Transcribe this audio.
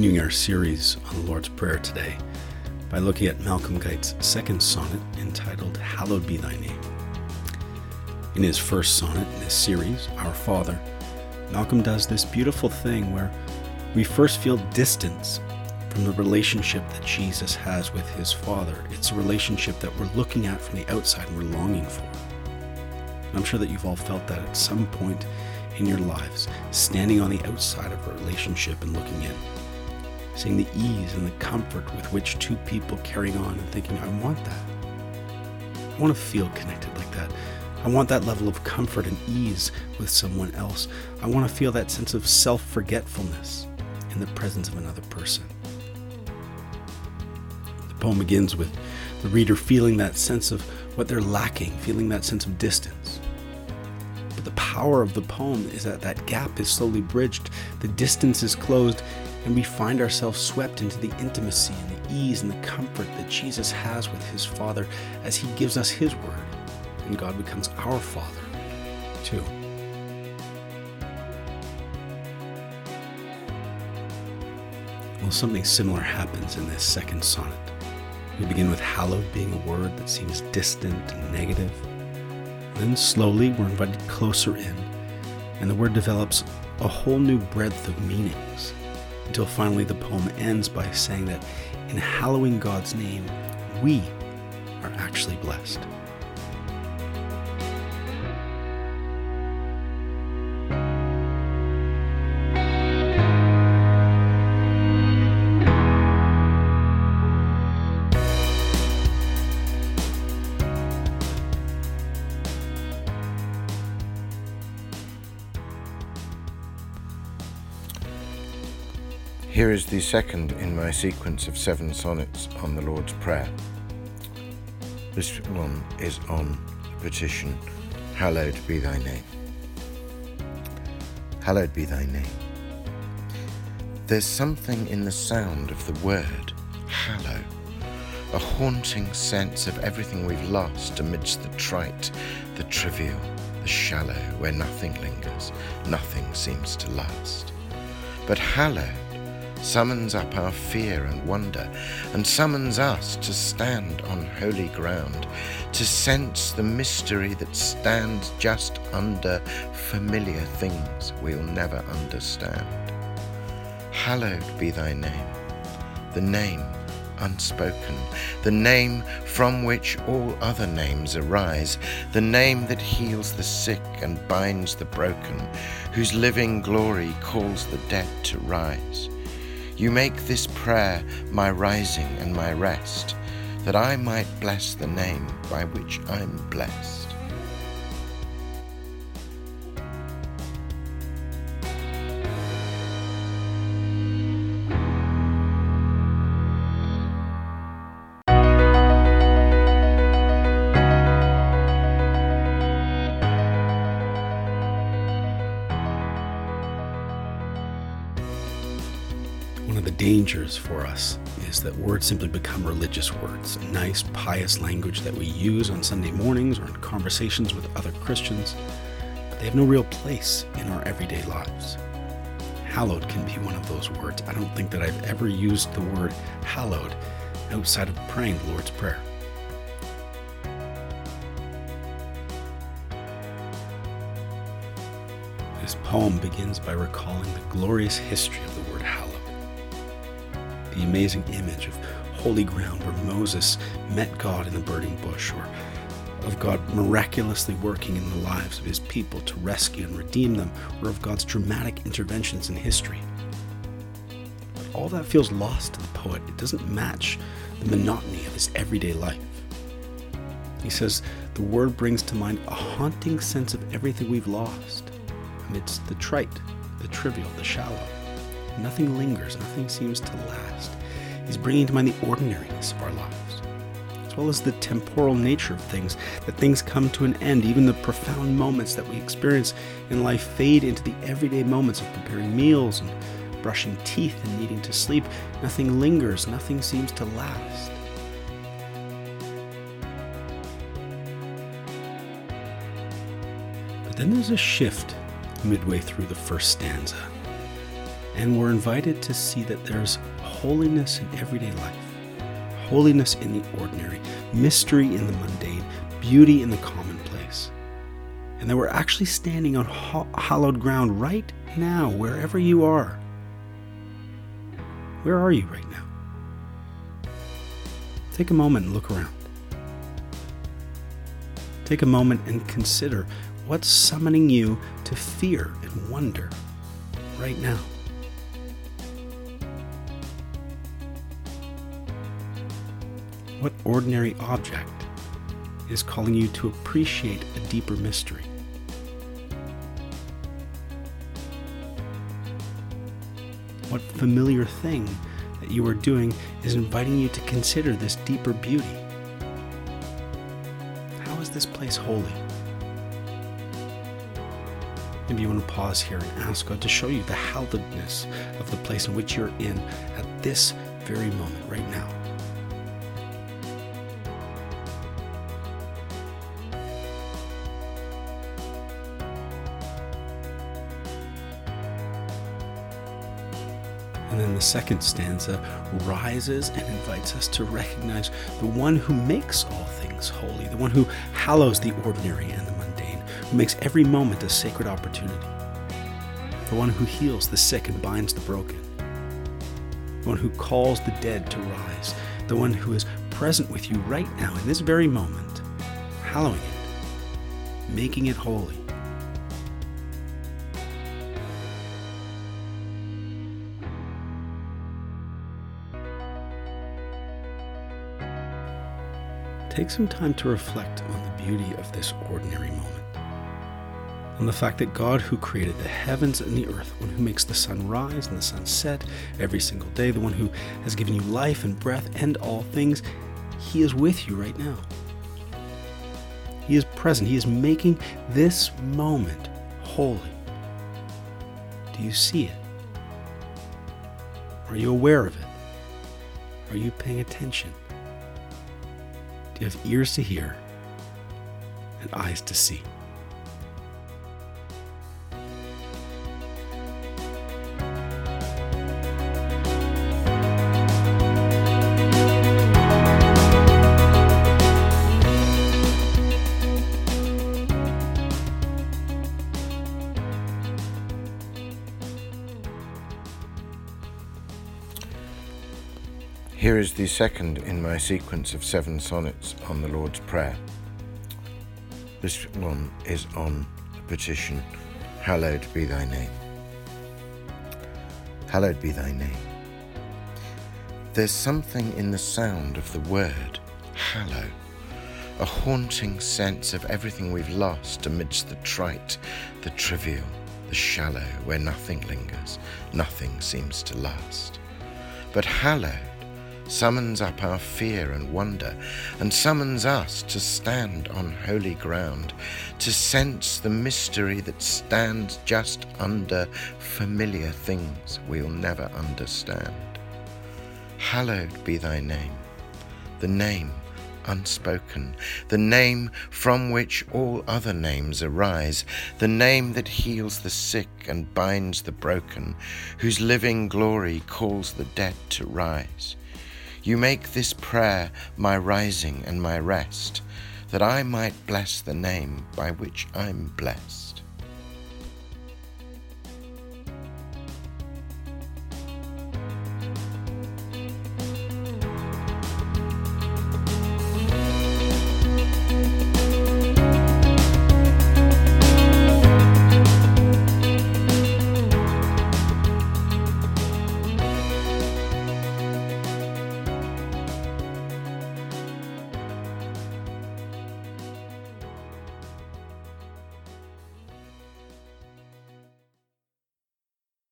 continuing our series on the Lord's Prayer today by looking at Malcolm Guite's second sonnet entitled Hallowed Be Thy Name. In his first sonnet in this series, Our Father, Malcolm does this beautiful thing where we first feel distance from the relationship that Jesus has with his Father. It's a relationship that we're looking at from the outside and we're longing for. And I'm sure that you've all felt that at some point in your lives, standing on the outside of a relationship and looking in, seeing the ease and the comfort with which two people carrying on and thinking, I want that. I want to feel connected like that. I want that level of comfort and ease with someone else. I want to feel that sense of self forgetfulness in the presence of another person. The poem begins with the reader feeling that sense of what they're lacking, feeling that sense of distance. But the power of the poem is that that gap is slowly bridged, the distance is closed, and we find ourselves swept into the intimacy and the ease and the comfort that Jesus has with his Father as he gives us his word, and God becomes our Father, too. Well, something similar happens in this second sonnet. We begin with hallowed being a word that seems distant and negative. Then slowly we're invited closer in, and the word develops a whole new breadth of meanings until finally the poem ends by saying that in hallowing God's name, we are actually blessed. Here is the second in my sequence of seven sonnets on the Lord's Prayer. This one is on the petition, Hallowed be thy name. Hallowed be thy name. There's something in the sound of the word, hallow, a haunting sense of everything we've lost amidst the trite, the trivial, the shallow, where nothing lingers, nothing seems to last. But hallowed summons up our fear and wonder, and summons us to stand on holy ground, to sense the mystery that stands just under familiar things we'll never understand. Hallowed be thy name, the name unspoken, the name from which all other names arise, the name that heals the sick and binds the broken, whose living glory calls the dead to rise. You make this prayer my rising and my rest, that I might bless the name by which I'm blessed. Of the dangers for us is that words simply become religious words, nice, pious language that we use on Sunday mornings or in conversations with other Christians, but they have no real place in our everyday lives. Hallowed can be one of those words. I don't think that I've ever used the word hallowed outside of praying the Lord's Prayer. This poem begins by recalling the glorious history of the the amazing image of holy ground where Moses met God in the burning bush, or of God miraculously working in the lives of his people to rescue and redeem them, or of God's dramatic interventions in history. But all that feels lost to the poet. It doesn't match the monotony of his everyday life. He says the word brings to mind a haunting sense of everything we've lost amidst the trite, the trivial, the shallow. Nothing lingers, nothing seems to last. He's bringing to mind the ordinariness of our lives, as well as the temporal nature of things, that things come to an end. Even the profound moments that we experience in life fade into the everyday moments of preparing meals and brushing teeth and needing to sleep. Nothing lingers, nothing seems to last. But then there's a shift midway through the first stanza. And we're invited to see that there's holiness in everyday life, holiness in the ordinary, mystery in the mundane, beauty in the commonplace. And that we're actually standing on hallowed ground right now, wherever you are. Where are you right now? Take a moment and look around. Take a moment and consider what's summoning you to fear and wonder right now. What ordinary object is calling you to appreciate a deeper mystery? What familiar thing that you are doing is inviting you to consider this deeper beauty? How is this place holy? Maybe you want to pause here and ask God to show you the hallowedness of the place in which you're in at this very moment, right now. And then the second stanza rises and invites us to recognize the one who makes all things holy, the one who hallows the ordinary and the mundane, who makes every moment a sacred opportunity, the one who heals the sick and binds the broken, the one who calls the dead to rise, the one who is present with you right now in this very moment, hallowing it, making it holy. Take some time to reflect on the beauty of this ordinary moment. On the fact that God, who created the heavens and the earth, one who makes the sun rise and the sun set every single day, the one who has given you life and breath and all things, He is with you right now. He is present. He is making this moment holy. Do you see it? Are you aware of it? Are you paying attention? You have ears to hear and eyes to see. Here is the second in my sequence of seven sonnets on the Lord's Prayer. This one is on the petition, Hallowed be thy name. Hallowed be thy name. There's something in the sound of the word hallow, a haunting sense of everything we've lost amidst the trite, the trivial, the shallow, where nothing lingers, nothing seems to last. But hallowed summons up our fear and wonder, and summons us to stand on holy ground, to sense the mystery that stands just under familiar things we'll never understand. Hallowed be thy name, the name unspoken, the name from which all other names arise, the name that heals the sick and binds the broken, whose living glory calls the dead to rise. You make this prayer my rising and my rest, that I might bless the name by which I'm blessed.